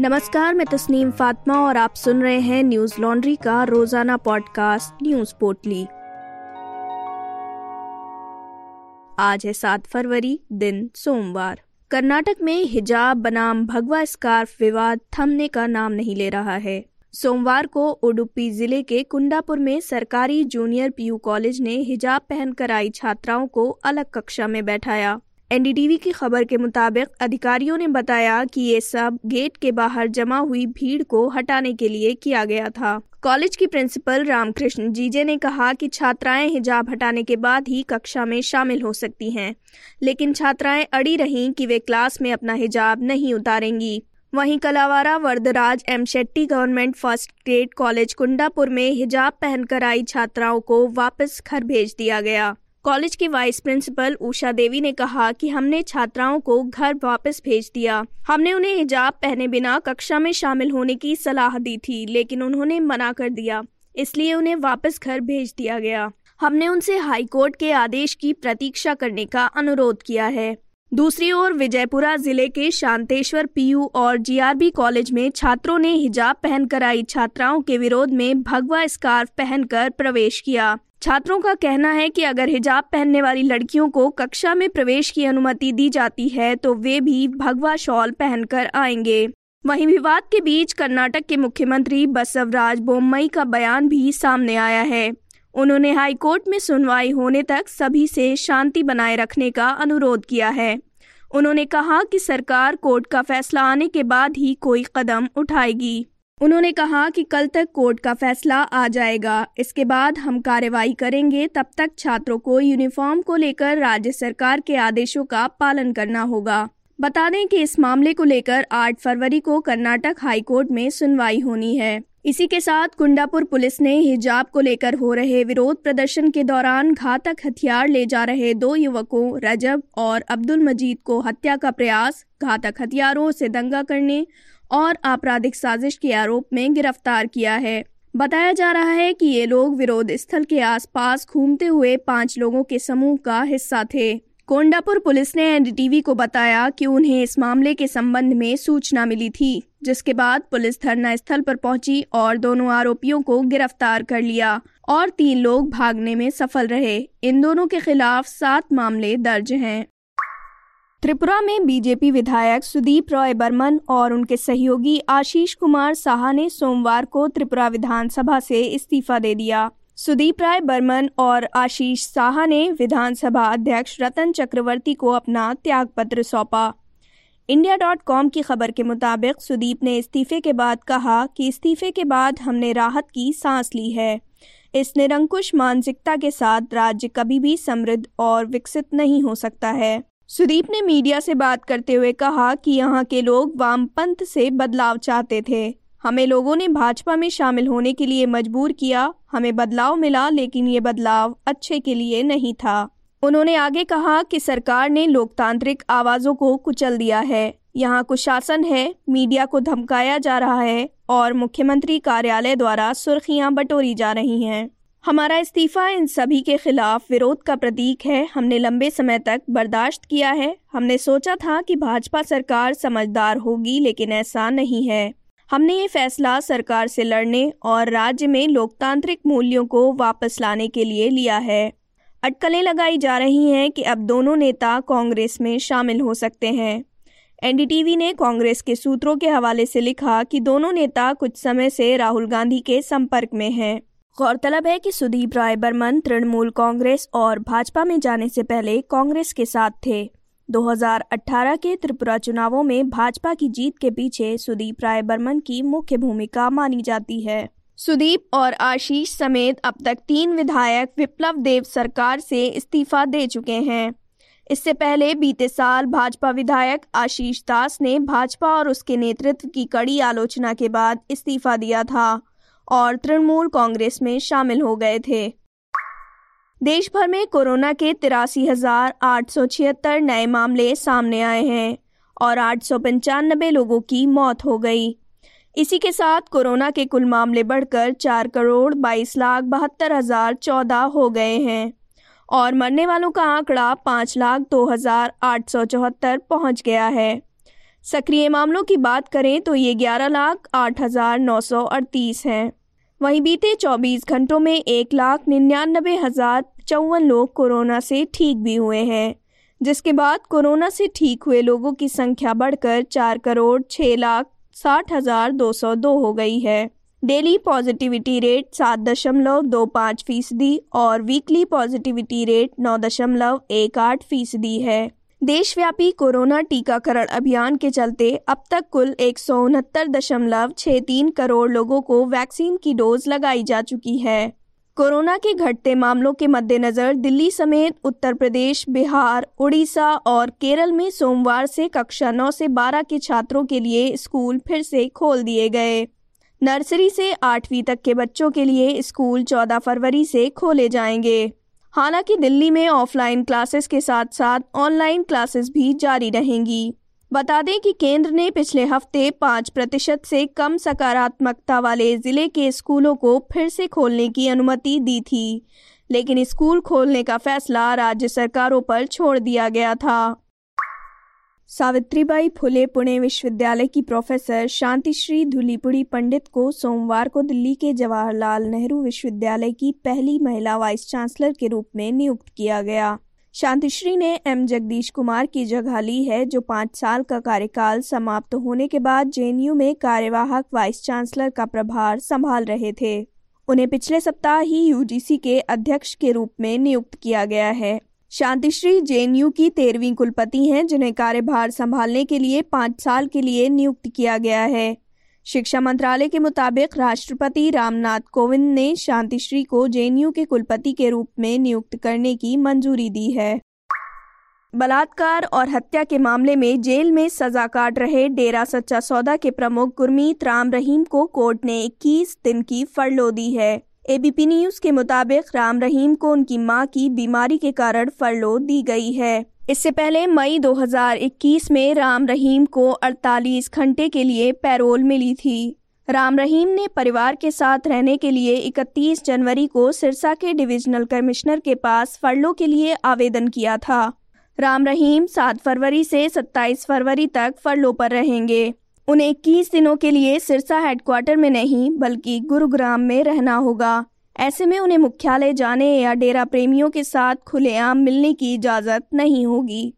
नमस्कार, मैं तस्नीम फातिमा और आप सुन रहे हैं न्यूज़ लॉन्ड्री का रोज़ाना पॉडकास्ट, न्यूज़ पोटली आज है सात फरवरी, दिन सोमवार। कर्नाटक में हिजाब, बनाम, भगवा स्कार्फ विवाद थमने का नाम नहीं ले रहा है। सोमवार को उडुपी ज़िले के कुंडापुर में सरकारी जूनियर पीयू कॉलेज ने हिजाब पहनकर आई छात्राओं को अलग कक्षा में बैठाया। एनडीटीवी की खबर के मुताबिक अधिकारियों ने बताया कि ये सब गेट के बाहर जमा हुई भीड़ को हटाने के लिए किया गया था। कॉलेज की प्रिंसिपल रामकृष्ण जीजे ने कहा कि छात्राएँ हिजाब हटाने के बाद ही कक्षा में शामिल हो सकती हैं, लेकिन छात्राएँ अड़ी रहीं कि वे क्लास में अपना हिजाब नहीं उतारेंगी। वहीं Kalavara, Varadaraj, M Shetty government first grade college Kundapur में हिजाब पहनकर आई छात्राओं को वापस घर भेज दिया गया। कॉलेज की वाइस प्रिंसिपल उषा देवी ने कहा कि हमने छात्राओं को घर वापस भेज दिया। हमने उन्हें हिजाब पहने बिना कक्षा में शामिल होने की सलाह दी थी, लेकिन उन्होंने मना कर दिया। इसलिए उन्हें वापस घर भेज दिया गया। हमने उनसे हाईकोर्ट के आदेश की प्रतीक्षा करने का अनुरोध किया है। दूसरी ओर विजयपुरा ज़िले के शांतेश्वर पीयू और जीआरबी कॉलेज में छात्रों ने हिजाब पहनकर आई छात्राओं के विरोध में भगवा स्कार्फ पहनकर प्रवेश किया। छात्रों का कहना है कि अगर हिजाब पहनने वाली लड़कियों को कक्षा में प्रवेश की अनुमति दी जाती है तो वे भी भगवा शॉल पहनकर आएँगे। वहीं विवाद के बीच कर्नाटक के मुख्यमंत्री बसवराज बोम्मई का बयान भी सामने आया है। उन्होंने हाईकोर्ट में सुनवाई होने तक सभी से शांति बनाए रखने का अनुरोध किया है। उन्होंने कहा कि सरकार कोर्ट का फैसला आने के बाद ही कोई कदम उठाएगी। उन्होंने कहा कि कल तक कोर्ट का फैसला आ जाएगा। इसके बाद हम कार्रवाई करेंगे, तब तक छात्रों को यूनिफॉर्म को लेकर राज्य सरकार के आदेशों का पालन करना होगा। बता दें कि इस मामले को लेकर 8 फरवरी को कर्नाटक हाईकोर्ट में सुनवाई होनी है। इसी के साथ कुंडापुर पुलिस ने हिजाब को लेकर हो रहे विरोध प्रदर्शन के दौरान घातक हथियार ले जा रहे दो युवकों, रजब और अब्दुल मजीद को हत्या का प्रयास, घातक हथियारों से दंगा करने और आपराधिक साजिश के आरोप में गिरफ़्तार किया है। बताया जा रहा है कि ये लोग विरोध स्थल के आसपास घूमते हुए पाँच लोगों के समूह का हिस्सा थे। कोंडापुर पुलिस ने एनडीटीवी को बताया कि उन्हें इस मामले के संबंध में सूचना मिली थी, जिसके बाद पुलिस धरना स्थल पर पहुँची और दोनों आरोपियों को गिरफ़्तार कर लिया और तीन लोग भागने में सफल रहे। इन दोनों के खिलाफ सात मामले दर्ज हैं। त्रिपुरा में बीजेपी विधायक सुदीप रॉय बर्मन और उनके सहयोगी आशीष कुमार साहा ने सोमवार को त्रिपुरा विधानसभा से इस्तीफा दे दिया। सुदीप राय बर्मन और आशीष साहा ने विधानसभा अध्यक्ष रतन चक्रवर्ती को अपना त्याग पत्र सौंपा। इंडिया डॉट कॉम की खबर के मुताबिक सुदीप ने इस्तीफे के बाद कहा कि इस्तीफे के बाद हमने राहत की सांस ली है। इस निरंकुश मानसिकता के साथ राज्य कभी भी समृद्ध और विकसित नहीं हो सकता है। सुदीप ने मीडिया से बात करते हुए कहा कि यहाँ के लोग वामपंथ से बदलाव चाहते थे। हमें लोगों ने भाजपा में शामिल होने के लिए मजबूर किया। हमें बदलाव मिला, लेकिन ये बदलाव अच्छे के लिए नहीं था। उन्होंने आगे कहा कि सरकार ने लोकतांत्रिक आवाज़ों को कुचल दिया है। यहाँ कुशासन है, मीडिया को धमकाया जा रहा है, और मुख्यमंत्री कार्यालय द्वारा सुर्खियाँ बटोरी जा रही हैं। हमारा इस्तीफा इन सभी के खिलाफ विरोध का प्रतीक है। हमने लंबे समय तक बर्दाश्त किया है। हमने सोचा था कि भाजपा सरकार समझदार होगी, लेकिन ऐसा नहीं है। हमने ये फैसला सरकार से लड़ने और राज्य में लोकतांत्रिक मूल्यों को वापस लाने के लिए लिया है। अटकलें लगाई जा रही हैं कि अब दोनों नेता कांग्रेस में शामिल हो सकते हैं। एनडीटीवी ने कांग्रेस के सूत्रों के हवाले से लिखा कि दोनों नेता कुछ समय से राहुल गांधी के संपर्क में हैं। गौरतलब है कि सुदीप राय बर्मन, तृणमूल कांग्रेस और भाजपा में जाने से पहले कांग्रेस के साथ थे। 2018 के त्रिपुरा चुनावों में भाजपा की जीत के पीछे सुदीप राय बर्मन की मुख्य भूमिका मानी जाती है। सुदीप और आशीष समेत अब तक तीन विधायक विप्लव देव सरकार से इस्तीफा दे चुके हैं। इससे पहले बीते साल भाजपा विधायक आशीष दास ने भाजपा और उसके नेतृत्व की कड़ी आलोचना के बाद इस्तीफा दिया था। और तृणमूल कांग्रेस में शामिल हो गए थे। देश भर में कोरोना के तिरासी नए मामले सामने आए हैं और आठ सौ पंचानबे लोगों की मौत हो गई। इसी के साथ कोरोना के कुल मामले बढ़कर चार करोड़ बाईस लाख बहत्तर हज़ार चौदह हो गए हैं और मरने वालों का आंकड़ा पाँच लाख दो हज़ार आठ सौ चौहत्तर पहुँच गया है। सक्रिय मामलों की बात करें तो ये ग्यारह लाख आठ हज़ार नौ सौ अड़तीस हैं। वहीं बीते 24 घंटों में एक लाख निन्यानबे हज़ार चौवन लोग कोरोना से ठीक भी हुए हैं, जिसके बाद कोरोना से ठीक हुए लोगों की संख्या बढ़कर चार करोड़ छः लाख साठ हज़ार दो सौ दो हो गई है। डेली पॉजिटिविटी रेट सात दशमलव दो पाँच फ़ीसदी और वीकली पॉजिटिविटी रेट नौ दशमलव एक आठ फ़ीसदी है। देशव्यापी कोरोना टीकाकरण अभियान के चलते अब तक कुल एक करोड़ लोगों को वैक्सीन की डोज लगाई जा चुकी है। कोरोना के घटते मामलों के मद्देनजर दिल्ली समेत उत्तर प्रदेश, बिहार, उड़ीसा और केरल में सोमवार से कक्षा नौ से बारह के छात्रों के लिए स्कूल फिर से खोल दिए गए। नर्सरी से आठवीं तक के बच्चों के लिए स्कूल चौदह फरवरी से खोले जाएँगे। हालाँकि दिल्ली में ऑफलाइन क्लासेस के साथ साथ ऑनलाइन क्लासेस भी जारी रहेंगी। बता दें कि केंद्र ने पिछले हफ़्ते पाँच प्रतिशत से कम सकारात्मकता वाले ज़िले के स्कूलों को फिर से खोलने की अनुमति दी थी, लेकिन स्कूल खोलने का फैसला राज्य सरकारों पर छोड़ दिया गया था। सावित्रीबाई फुले पुणे विश्वविद्यालय की प्रोफेसर शांतिश्री धुलीपुड़ी पंडित को सोमवार को दिल्ली के जवाहरलाल नेहरू विश्वविद्यालय की पहली महिला वाइस चांसलर के रूप में नियुक्त किया गया। शांतिश्री ने एम. जगदीश कुमार की जगह ली है, जो पाँच साल का कार्यकाल समाप्त होने के बाद जेएनयू में कार्यवाहक वाइस चांसलर का प्रभार संभाल रहे थे। उन्हें पिछले सप्ताह ही यूजीसी के अध्यक्ष के रूप में नियुक्त किया गया है। शांतिश्री जेएनयू की तेरहवीं कुलपति हैं, जिन्हें कार्यभार संभालने के लिए पाँच साल के लिए नियुक्त किया गया है। शिक्षा मंत्रालय के मुताबिक राष्ट्रपति रामनाथ कोविंद ने शांतिश्री को जेएनयू के कुलपति के रूप में नियुक्त करने की मंजूरी दी है। बलात्कार और हत्या के मामले में जेल में सजा काट रहे डेरा सच्चा सौदा के प्रमुख गुरमीत राम रहीम को कोर्ट ने 21 दिन की फरलो दी है। एबीपी न्यूज़ के मुताबिक राम रहीम को उनकी माँ की बीमारी के कारण फरलो दी गई है। इससे पहले मई 2021 में राम रहीम को 48 घंटे के लिए पैरोल मिली थी। राम रहीम ने परिवार के साथ रहने के लिए 31 जनवरी को सिरसा के डिविजनल कमिश्नर के पास फरलो के लिए आवेदन किया था। राम रहीम 7 फरवरी से 27 फरवरी तक फरलो पर रहेंगे। उन्हें इक्कीस दिनों के लिए सिरसा हेडक्वार्टर में नहीं, बल्कि गुरुग्राम में रहना होगा। ऐसे में उन्हें मुख्यालय जाने या डेरा प्रेमियों के साथ खुलेआम मिलने की इजाज़त नहीं होगी।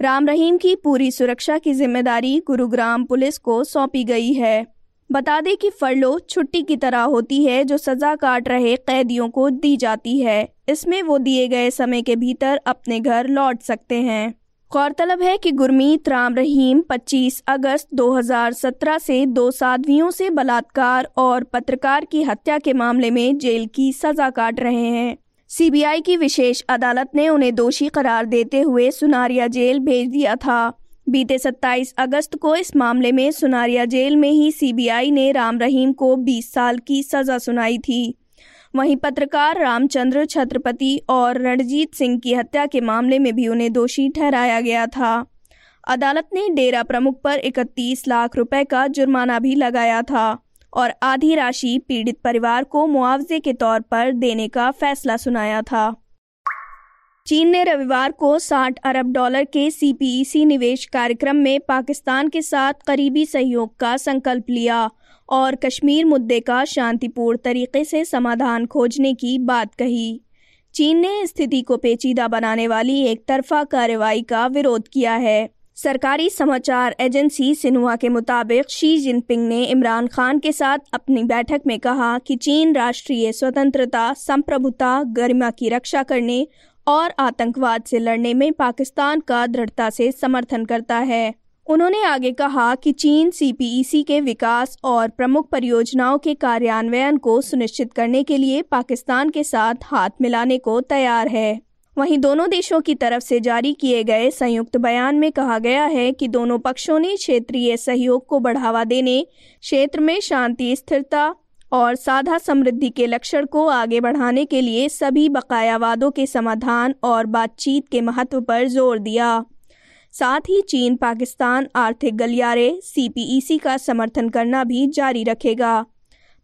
राम रहीम की पूरी सुरक्षा की ज़िम्मेदारी गुरुग्राम पुलिस को सौंपी गई है। बता दें कि फरलो छुट्टी की तरह होती है, जो सज़ा काट रहे कैदियों को दी जाती है। इसमें वो दिए गए समय के भीतर अपने घर लौट सकते हैं। गौरतलब है कि गुरमीत राम रहीम 25 अगस्त 2017 से दो साध्वियों से बलात्कार और पत्रकार की हत्या के मामले में जेल की सजा काट रहे हैं। सीबीआई की विशेष अदालत ने उन्हें दोषी करार देते हुए सुनारिया जेल भेज दिया था। बीते 27 अगस्त को इस मामले में सुनारिया जेल में ही सीबीआई ने राम रहीम को 20 साल की सजा सुनाई थी। वहीं पत्रकार रामचंद्र छत्रपति और रणजीत सिंह की हत्या के मामले में भी उन्हें दोषी ठहराया गया था। अदालत ने डेरा प्रमुख पर 31 लाख रुपए का जुर्माना भी लगाया था और आधी राशि पीड़ित परिवार को मुआवजे के तौर पर देने का फैसला सुनाया था। चीन ने रविवार को 60 अरब डॉलर के सीपीईसी निवेश कार्यक्रम में पाकिस्तान के साथ करीबी सहयोग का संकल्प लिया और कश्मीर मुद्दे का शांतिपूर्ण तरीके से समाधान खोजने की बात कही। चीन ने स्थिति को पेचीदा बनाने वाली एक तरफा कार्रवाई का विरोध किया है। सरकारी समाचार एजेंसी सिन्हुआ के मुताबिक शी जिनपिंग ने इमरान खान के साथ अपनी बैठक में कहा कि चीन राष्ट्रीय स्वतंत्रता, संप्रभुता, गरिमा की रक्षा करने और आतंकवाद से लड़ने में पाकिस्तान का दृढ़ता से समर्थन करता है। उन्होंने आगे कहा कि चीन सीपीईसी के विकास और प्रमुख परियोजनाओं के कार्यान्वयन को सुनिश्चित करने के लिए पाकिस्तान के साथ हाथ मिलाने को तैयार है। वहीं दोनों देशों की तरफ़ से जारी किए गए संयुक्त बयान में कहा गया है कि दोनों पक्षों ने क्षेत्रीय सहयोग को बढ़ावा देने, क्षेत्र में शांति, स्थिरता और साधा समृद्धि के लक्षण को आगे बढ़ाने के लिए सभी बकाया वादों के समाधान और बातचीत के महत्व पर ज़ोर दिया। साथ ही चीन, पाकिस्तान, आर्थिक गलियारे सीपीईसी का समर्थन करना भी जारी रखेगा।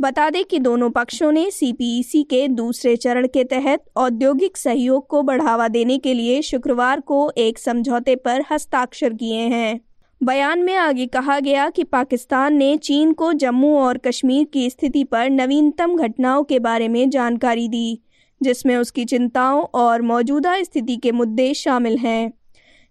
बता दें कि दोनों पक्षों ने सीपीईसी के दूसरे चरण के तहत औद्योगिक सहयोग को बढ़ावा देने के लिए शुक्रवार को एक समझौते पर हस्ताक्षर किए हैं। बयान में आगे कहा गया कि पाकिस्तान ने चीन को जम्मू और कश्मीर की स्थिति पर नवीनतम घटनाओं के बारे में जानकारी दी, जिसमें उसकी चिंताओं और मौजूदा स्थिति के मुद्दे शामिल हैं।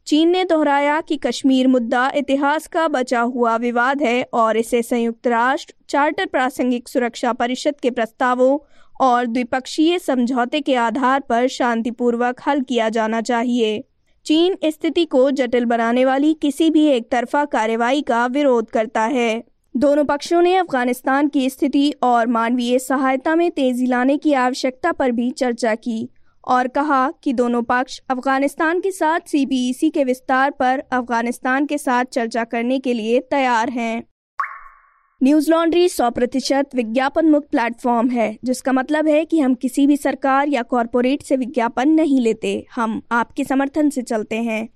चीन ने दोहराया कि कश्मीर मुद्दा इतिहास का बचा हुआ विवाद है और इसे संयुक्त राष्ट्र, चार्टर प्रासंगिक सुरक्षा परिषद के प्रस्तावों और द्विपक्षीय समझौते के आधार पर शांतिपूर्वक हल किया जाना चाहिए। चीन स्थिति को जटिल बनाने वाली किसी भी एक तरफा कार्रवाई का विरोध करता है। दोनों पक्षों ने अफ़गानिस्तान की स्थिति और मानवीय सहायता में तेज़ी लाने की आवश्यकता पर भी चर्चा की। और कहा कि दोनों पक्ष अफ़गानिस्तान के साथ सीबीईसी के विस्तार पर अफ़गानिस्तान के साथ चर्चा करने के लिए तैयार हैं। न्यूज़ लॉन्ड्री सौ प्रतिशत विज्ञापन मुक्त प्लेटफॉर्म है, जिसका मतलब है कि हम किसी भी सरकार या कॉरपोरेट से विज्ञापन नहीं लेते, हम आपके समर्थन से चलते हैं।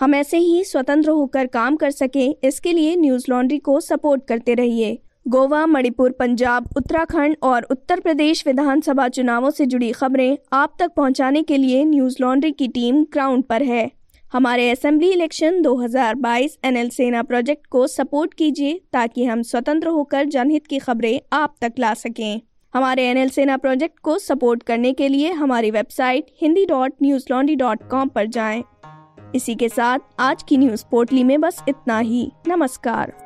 हम ऐसे ही स्वतंत्र होकर काम कर सकें, इसके लिए न्यूज़ लॉन्ड्री को सपोर्ट करते रहिए। गोवा, मणिपुर, पंजाब, उत्तराखंड और उत्तर प्रदेश विधानसभा चुनावों से जुड़ी खबरें आप तक पहुँचाने के लिए न्यूज़ लॉन्ड्री की टीम ग्राउंड पर है। हमारे assembly election 2022 NL Sena project को सपोर्ट कीजिए ताकि हम स्वतंत्र होकर जनहित की खबरें आप तक ला सकें। हमारे एनएल सेना प्रोजेक्ट को सपोर्ट करने के लिए हमारी website Hindi dot Newslaundry dot com पर जाएँ। इसी के साथ आज की न्यूज़ पोर्टली में बस इतना ही। नमस्कार।